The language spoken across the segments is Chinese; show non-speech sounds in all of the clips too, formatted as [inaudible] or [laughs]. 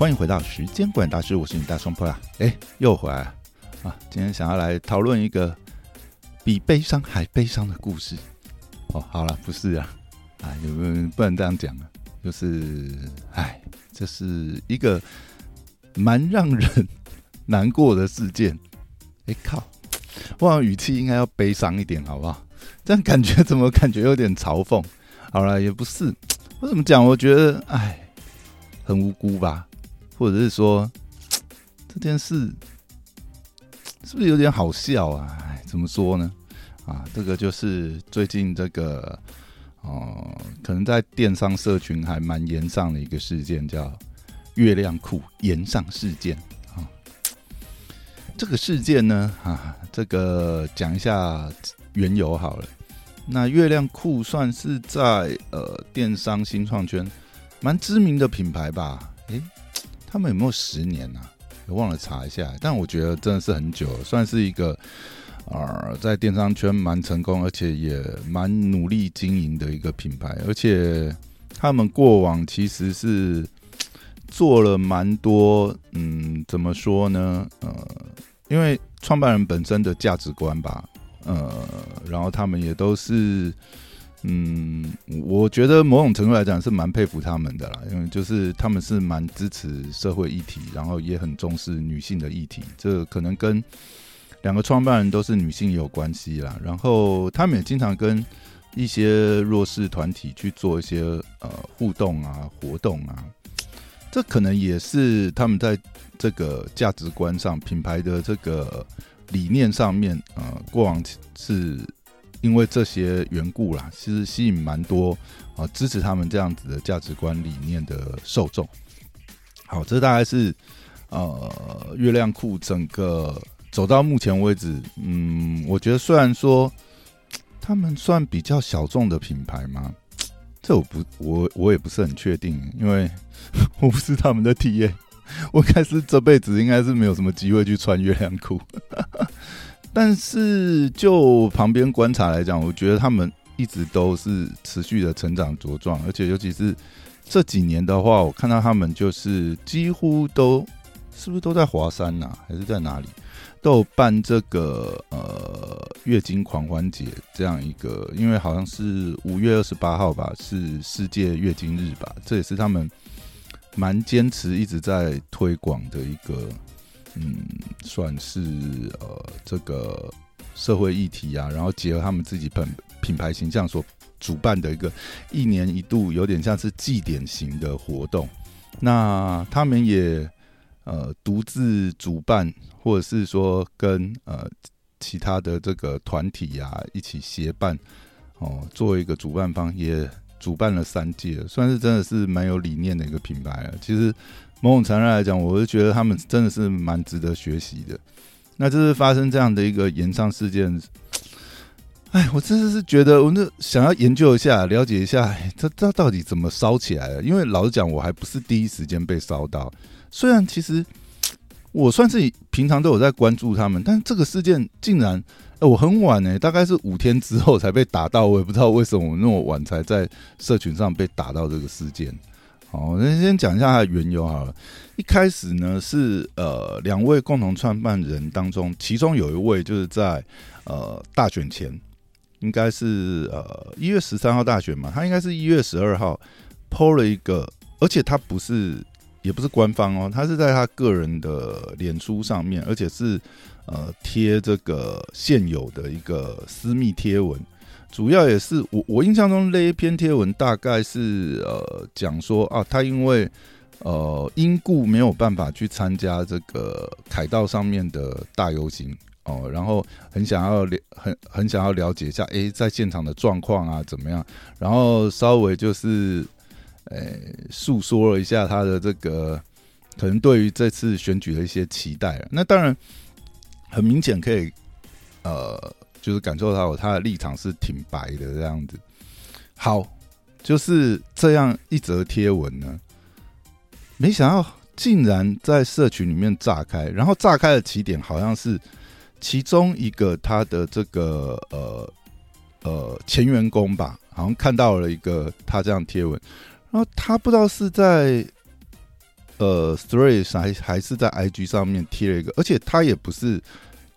欢迎回到时间管大师，我是你大双坡啊！哎，又回来了啊！今天想要来讨论一个比悲伤还悲伤的故事。哦，好了，不是啊，啊，有没有不能这样讲啊？就是，哎，这是一个蛮让人难过的事件。哎靠，我语气应该要悲伤一点，好不好？这样感觉怎么感觉有点嘲讽？好了，也不是，我怎么讲？我觉得，哎，很无辜吧。或者是说这件事是不是有点好笑啊？怎么说呢？啊，这个就是最近这个哦，可能在电商社群还蛮严上的一个事件，叫月亮库延上事件啊。这个事件呢，啊，这个讲一下缘由好了。那月亮库算是在呃电商新创圈蛮知名的品牌吧？诶。他们有没有十年呢？我忘了查一下，但我觉得真的是很久，算是一个啊，在电商圈蛮成功，而且也蛮努力经营的一个品牌。而且他们过往其实是做了蛮多，嗯，怎么说呢？呃，因为创办人本身的价值观吧，呃，然后他们也都是。嗯，我觉得某种程度来讲是蛮佩服他们的啦，因为就是他们是蛮支持社会议题，然后也很重视女性的议题，这可能跟两个创办人都是女性有关系啦。然后他们也经常跟一些弱势团体去做一些呃互动啊、活动啊，这可能也是他们在这个价值观上、品牌的这个理念上面，呃，过往是。因为这些缘故啦，其实吸引蛮多啊支持他们这样子的价值观理念的受众。好，这大概是呃月亮库整个走到目前为止，嗯，我觉得虽然说他们算比较小众的品牌嘛，这我不我我也不是很确定，因为我不是他们的体验，我开始这辈子应该是没有什么机会去穿月亮裤。但是就旁边观察来讲，我觉得他们一直都是持续的成长茁壮，而且尤其是这几年的话，我看到他们就是几乎都是不是都在华山呐，还是在哪里都有办这个呃月经狂欢节这样一个，因为好像是五月二十八号吧，是世界月经日吧，这也是他们蛮坚持一直在推广的一个。嗯，算是呃这个社会议题啊，然后结合他们自己本品牌形象所主办的一个一年一度有点像是祭典型的活动。那他们也呃独自主办，或者是说跟呃其他的这个团体啊一起协办哦，作为一个主办方也主办了三届，算是真的是蛮有理念的一个品牌啊。其实。某种程度来讲，我是觉得他们真的是蛮值得学习的。那这是发生这样的一个延上事件，哎，我真的是觉得，我那想要研究一下，了解一下，这这到底怎么烧起来的？因为老实讲，我还不是第一时间被烧到。虽然其实我算是平常都有在关注他们，但这个事件竟然，哎，我很晚呢，大概是五天之后才被打到。我也不知道为什么我那么晚才在社群上被打到这个事件。好，那先讲一下它的缘由好了。一开始呢，是呃两位共同创办人当中，其中有一位就是在呃大选前，应该是呃一月十三号大选嘛，他应该是一月十二号抛了一个，而且他不是也不是官方哦，他是在他个人的脸书上面，而且是呃贴这个现有的一个私密贴文。主要也是我我印象中那一篇贴文大概是呃讲说啊，他因为呃因故没有办法去参加这个凯道上面的大游行哦，然后很想要了很很想要了解一下，哎，在现场的状况啊怎么样？然后稍微就是呃诉说了一下他的这个可能对于这次选举的一些期待。那当然很明显可以呃。就是感受到他的立场是挺白的这样子，好，就是这样一则贴文呢，没想到竟然在社群里面炸开，然后炸开的起点好像是其中一个他的这个呃呃前员工吧，好像看到了一个他这样贴文，然后他不知道是在呃，Story 还还是在 IG 上面贴了一个，而且他也不是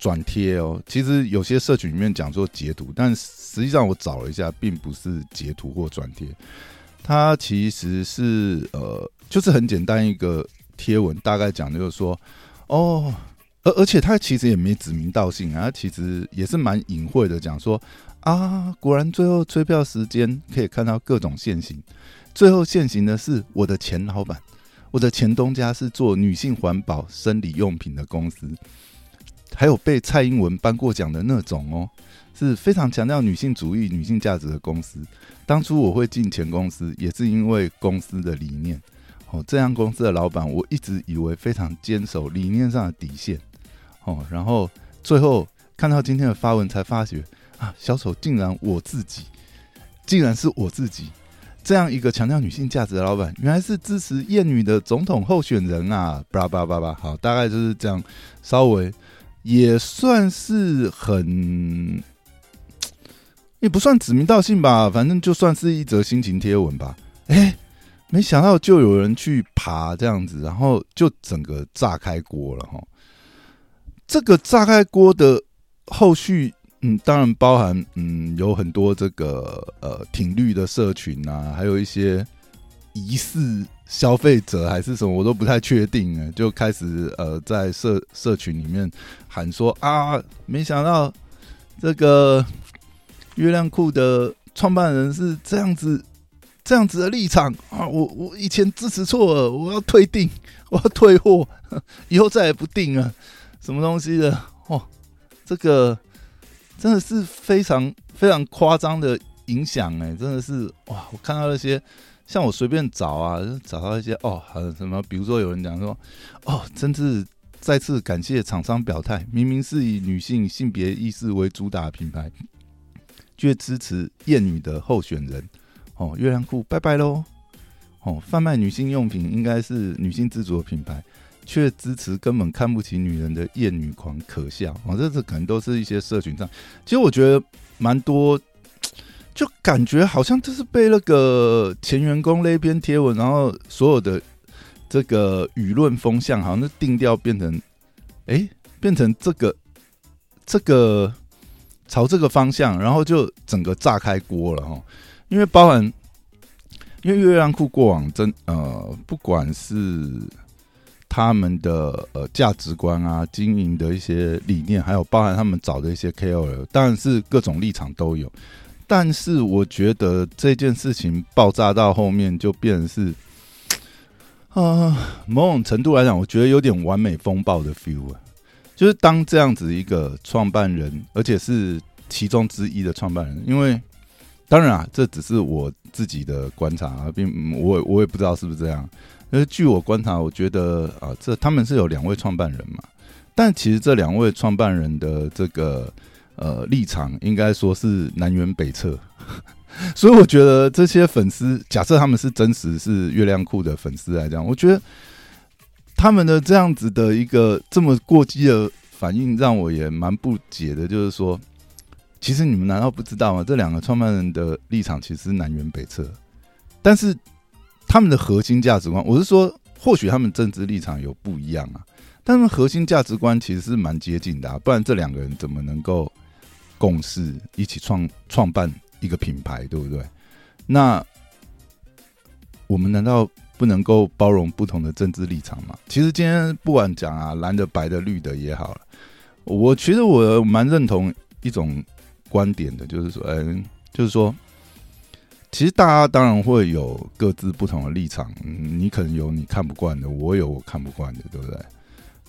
转贴哦。其实有些社群里面讲说截图，但实际上我找了一下，并不是截图或转贴，它其实是呃，就是很简单一个贴文，大概讲的就是说，哦。而而且他其实也没指名道姓啊，他其实也是蛮隐晦的讲说啊，果然最后催票时间可以看到各种现行，最后现行的是我的前老板，我的前东家是做女性环保生理用品的公司，还有被蔡英文颁过奖的那种哦，是非常强调女性主义、女性价值的公司。当初我会进前公司，也是因为公司的理念哦。这样公司的老板，我一直以为非常坚守理念上的底线。哦，然后最后看到今天的发文，才发觉啊，小丑竟然我自己，竟然是我自己这样一个强调女性价值的老板，原来是支持艳女的总统候选人啊！巴拉巴拉巴拉，好，大概就是这样，稍微也算是很，也不算指名道姓吧，反正就算是一则心情贴文吧。哎，没想到就有人去爬这样子，然后就整个炸开锅了哈。这个炸开锅的后续，嗯，当然包含，嗯，有很多这个呃挺绿的社群啊，还有一些疑似消费者还是什么，我都不太确定啊，就开始呃在社社群里面喊说啊，没想到这个月亮库的创办人是这样子这样子的立场啊，我我以前支持错了，我要退订，我要退货，以后再也不订了。什么东西的哦？这个真的是非常非常夸张的影响哎！真的是哇！我看到那些，像我随便找啊，找到一些哦，很什么？比如说有人讲说哦，真是再次感谢厂商表态，明明是以女性性别意识为主打品牌，却支持艳女的候选人哦。月亮裤拜拜喽！哦，贩卖女性用品应该是女性自主的品牌。却支持根本看不起女人的厌女狂，可笑哦！这是可能都是一些社群上，其实我觉得蛮多，就感觉好像就是被那个前员工那篇贴文，然后所有的这个舆论风向，好像是定调变成，哎，变成这个这个朝这个方向，然后就整个炸开锅了哈！因为包含，因为月亮库过往真呃，不管是他们的呃价值观啊，经营的一些理念，还有包含他们找的一些 KOL，当然是各种立场都有。但是我觉得这件事情爆炸到后面，就变成是啊，某种程度来讲，我觉得有点完美风暴的 feel 啊。就是当这样子一个创办人，而且是其中之一的创办人，因为当然啊，这只是我自己的观察啊，并我我也不知道是不是这样。因为据我观察，我觉得啊，这他们是有两位创办人嘛，但其实这两位创办人的这个呃立场，应该说是南辕北辙。[laughs] 所以我觉得这些粉丝，假设他们是真实是月亮库的粉丝来讲，我觉得他们的这样子的一个这么过激的反应，让我也蛮不解的。就是说，其实你们难道不知道吗？这两个创办人的立场其实南辕北辙，但是。他们的核心价值观，我是说，或许他们政治立场有不一样啊，但是核心价值观其实是蛮接近的啊，不然这两个人怎么能够共事，一起创创办一个品牌，对不对？那我们难道不能够包容不同的政治立场吗？其实今天不管讲啊，蓝的、白的、绿的也好了，我其实我蛮认同一种观点的，就是说，嗯，就是说。其实大家当然会有各自不同的立场，你可能有你看不惯的，我有我看不惯的，对不对？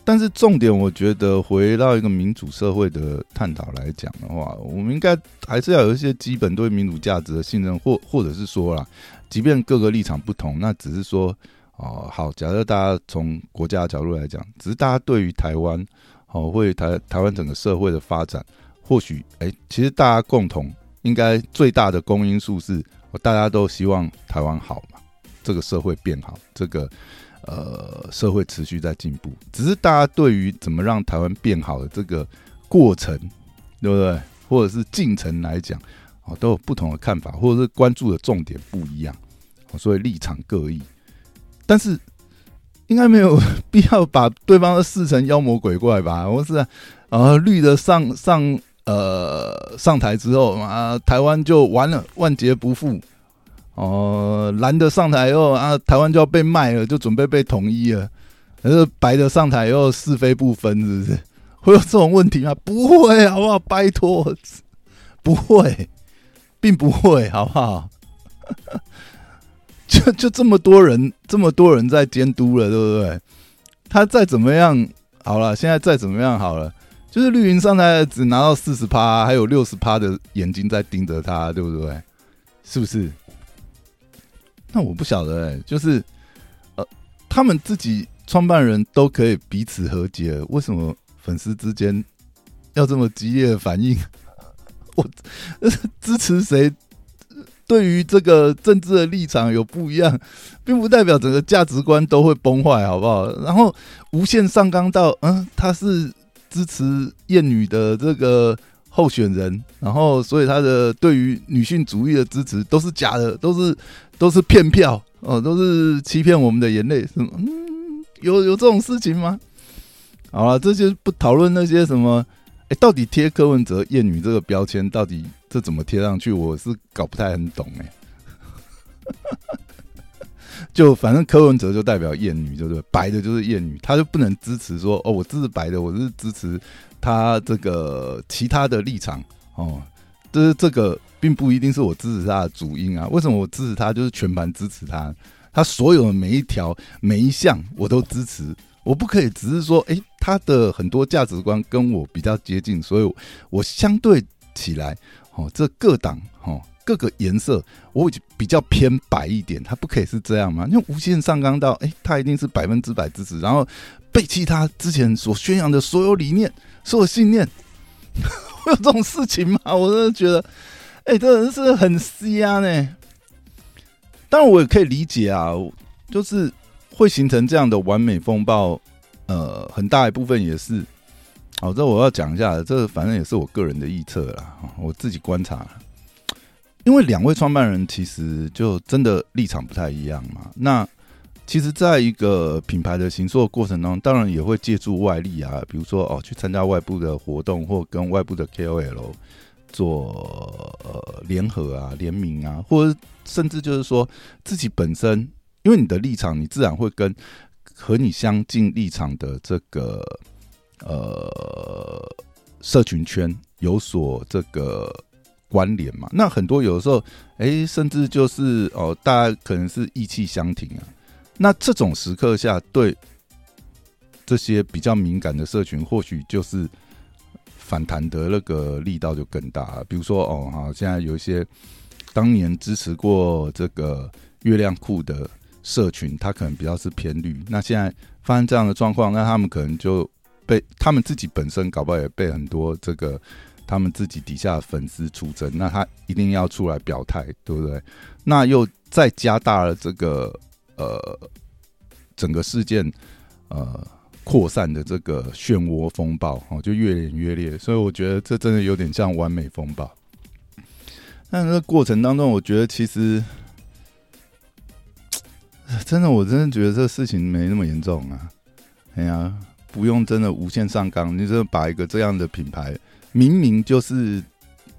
但是重点，我觉得回到一个民主社会的探讨来讲的话，我们应该还是要有一些基本对民主价值的信任，或或者是说啦，即便各个立场不同，那只是说哦，好，假设大家从国家的角度来讲，只是大家对于台湾，哦，会台台湾整个社会的发展，或许哎，其实大家共同应该最大的公因数是。大家都希望台湾好嘛，这个社会变好，这个呃社会持续在进步。只是大家对于怎么让台湾变好的这个过程，对不对？或者是进程来讲，哦，都有不同的看法，或者是关注的重点不一样，所以立场各异。但是应该没有 [laughs] 必要把对方的视成妖魔鬼怪吧？我是呃绿的上上呃上台之后啊，台湾就完了，万劫不复。哦，蓝的上台以后啊，台湾就要被卖了，就准备被统一了。可是白的上台以后是非不分，是不是？会有这种问题吗？不会，好不好？拜托，不会，并不会，好不好？[laughs] 就就这么多人，这么多人在监督了，对不对？他再怎么样好了，现在再怎么样好了，就是绿营上台只拿到四十趴，还有六十趴的眼睛在盯着他，对不对？是不是？那我不晓得哎，就是呃，他们自己创办人都可以彼此和解，为什么粉丝之间要这么激烈的反应？[laughs] 我支持谁？对于这个政治的立场有不一样，并不代表整个价值观都会崩坏，好不好？然后无限上纲到，嗯，他是支持厌女的这个候选人，然后所以他的对于女性主义的支持都是假的，都是都是骗票哦，都是欺骗我们的眼泪，什么？嗯，有有这种事情吗？好了，这就不讨论那些什么。哎，到底贴柯文哲厌女这个标签，到底这怎么贴上去？我是搞不太很懂哎。就反正柯文哲就代表厌女，对不对？白的就是厌女，他就不能支持说哦，我支持白的，我是支持他这个其他的立场哦。这这个并不一定是我支持他的主因啊。为什么我支持他？就是全盘支持他，他所有的每一条每一项我都支持。我不可以只是说，哎，他的很多价值观跟我比较接近，所以我相对起来，哦，这各党，哦，各个颜色，我比较偏白一点，它不可以是这样吗？因为无限上纲到，哎，他一定是百分之百支持，然后背弃他之前所宣扬的所有理念、所有信念，[laughs] 会有这种事情吗？我真的觉得，哎，这人是很瞎呢。当然，我也可以理解啊，就是。会形成这样的完美风暴，呃，很大一部分也是，好，这我要讲一下，这反正也是我个人的预测啦，我自己观察，因为两位创办人其实就真的立场不太一样嘛。那其实，在一个品牌的行塑过程中，当然也会借助外力啊，比如说哦，去参加外部的活动，或跟外部的 KOL 做呃联合啊、联名啊，或者甚至就是说自己本身。因为你的立场，你自然会跟和你相近立场的这个呃社群圈有所这个关联嘛。那很多有的时候，哎，甚至就是哦，大家可能是意气相挺啊。那这种时刻下，对这些比较敏感的社群，或许就是反弹的那个力道就更大。比如说，哦，好，现在有一些当年支持过这个月亮库的。社群它可能比较是偏绿，那现在发生这样的状况，那他们可能就被他们自己本身搞不好也被很多这个他们自己底下的粉丝出征，那他一定要出来表态，对不对？那又再加大了这个呃整个事件呃扩散的这个漩涡风暴哦，就越演越烈，所以我觉得这真的有点像完美风暴。但这个过程当中，我觉得其实。[sighs] 真的，我真的觉得这事情没那么严重啊！哎呀，不用真的无限上纲，你就把一个这样的品牌，明明就是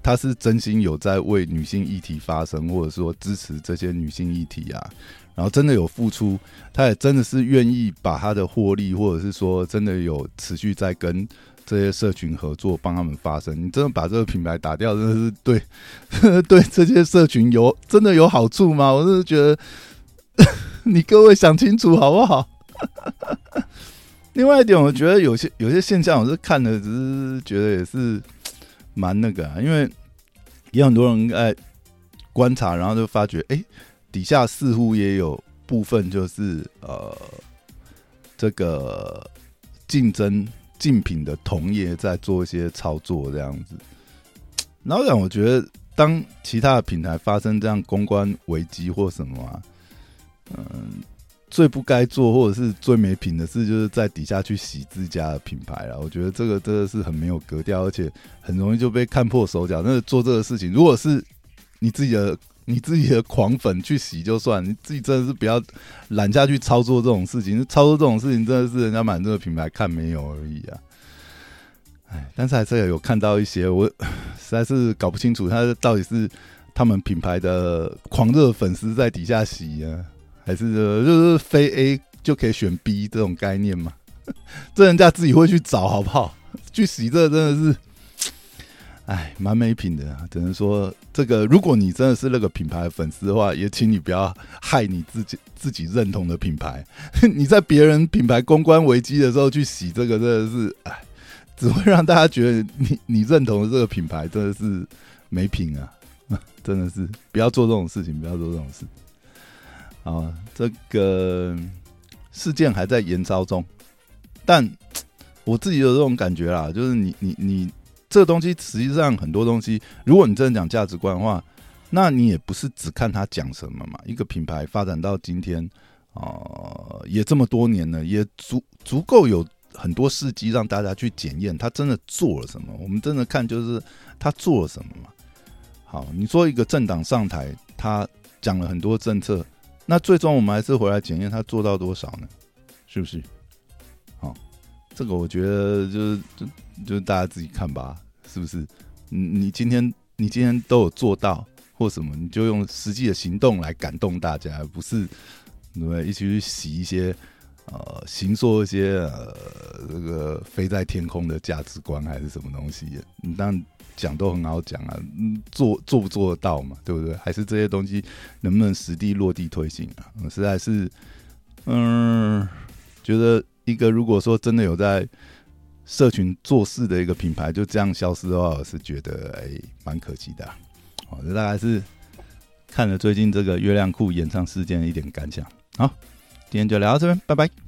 他是真心有在为女性议题发声，或者说支持这些女性议题啊，然后真的有付出，他也真的是愿意把他的获利，或者是说真的有持续在跟这些社群合作，帮他们发声。你真的把这个品牌打掉，真的是对 [laughs] 对这些社群有真的有好处吗？我真的觉得。[laughs] 你各位想清楚好不好？另外一点，我觉得有些有些现象，我是看的，只是觉得也是 [tsk] 蛮那个，啊因为也很多人在观察，然后就发觉，哎，底下似乎也有部分就是呃，这个竞争竞品的同业在做一些操作这样子。然后讲，我觉得当其他的平台发生这样公关危机或什么啊。嗯，最不该做或者是最没品的事，就是在底下去洗自家的品牌了。我觉得这个真的是很没有格调，而且很容易就被看破手脚。那做这个事情，如果是你自己的你自己的狂粉去洗就算，你自己真的是不要懒下去操作这种事情。操作这种事情真的是人家买这个品牌看没有而已啊。哎，但是还是有看到一些，我 [sighs] 实在是搞不清楚他到底是他们品牌的狂热粉丝在底下洗啊，还是就是非 A 就可以选 B 这种概念嘛？[laughs] 这人家自己会去找好不好？去洗这真的是。哎，蛮没品的，只能说这个。如果你真的是那个品牌的粉丝的话，也请你不要害你自己自己认同的品牌。[laughs] 你在别人品牌公关危机的时候去洗这个，真的是哎，只会让大家觉得你你认同的这个品牌真的是没品啊！[laughs] 真的是不要做这种事情，不要做这种事。啊，这个事件还在延烧中，但我自己有这种感觉啦，就是你你你。这东西实际上很多东西，如果你真的讲价值观的话，那你也不是只看他讲什么嘛。一个品牌发展到今天，啊，也这么多年了，也足足够有很多事迹让大家去检验他真的做了什么。我们真的看就是他做了什么嘛。好，你说一个政党上台，他讲了很多政策，那最终我们还是回来检验他做到多少呢？是不是？好，这个我觉得就是就就大家自己看吧。是不是？你你今天你今天都有做到或什么，你就用实际的行动来感动大家，不是对不对？一起去洗一些呃，行说一些呃，这个飞在天空的价值观还是什么东西？你当讲都很好讲啊，做做不做得到嘛？对不对？还是这些东西能不能实地落地推行啊？我实在是，嗯，觉得一个如果说真的有在。社群做事的一个品牌就这样消失的话，我是觉得哎，蛮可惜的。好，这大概是看了最近这个月亮裤演唱事件的一点感想。好，今天就聊到这边，拜拜。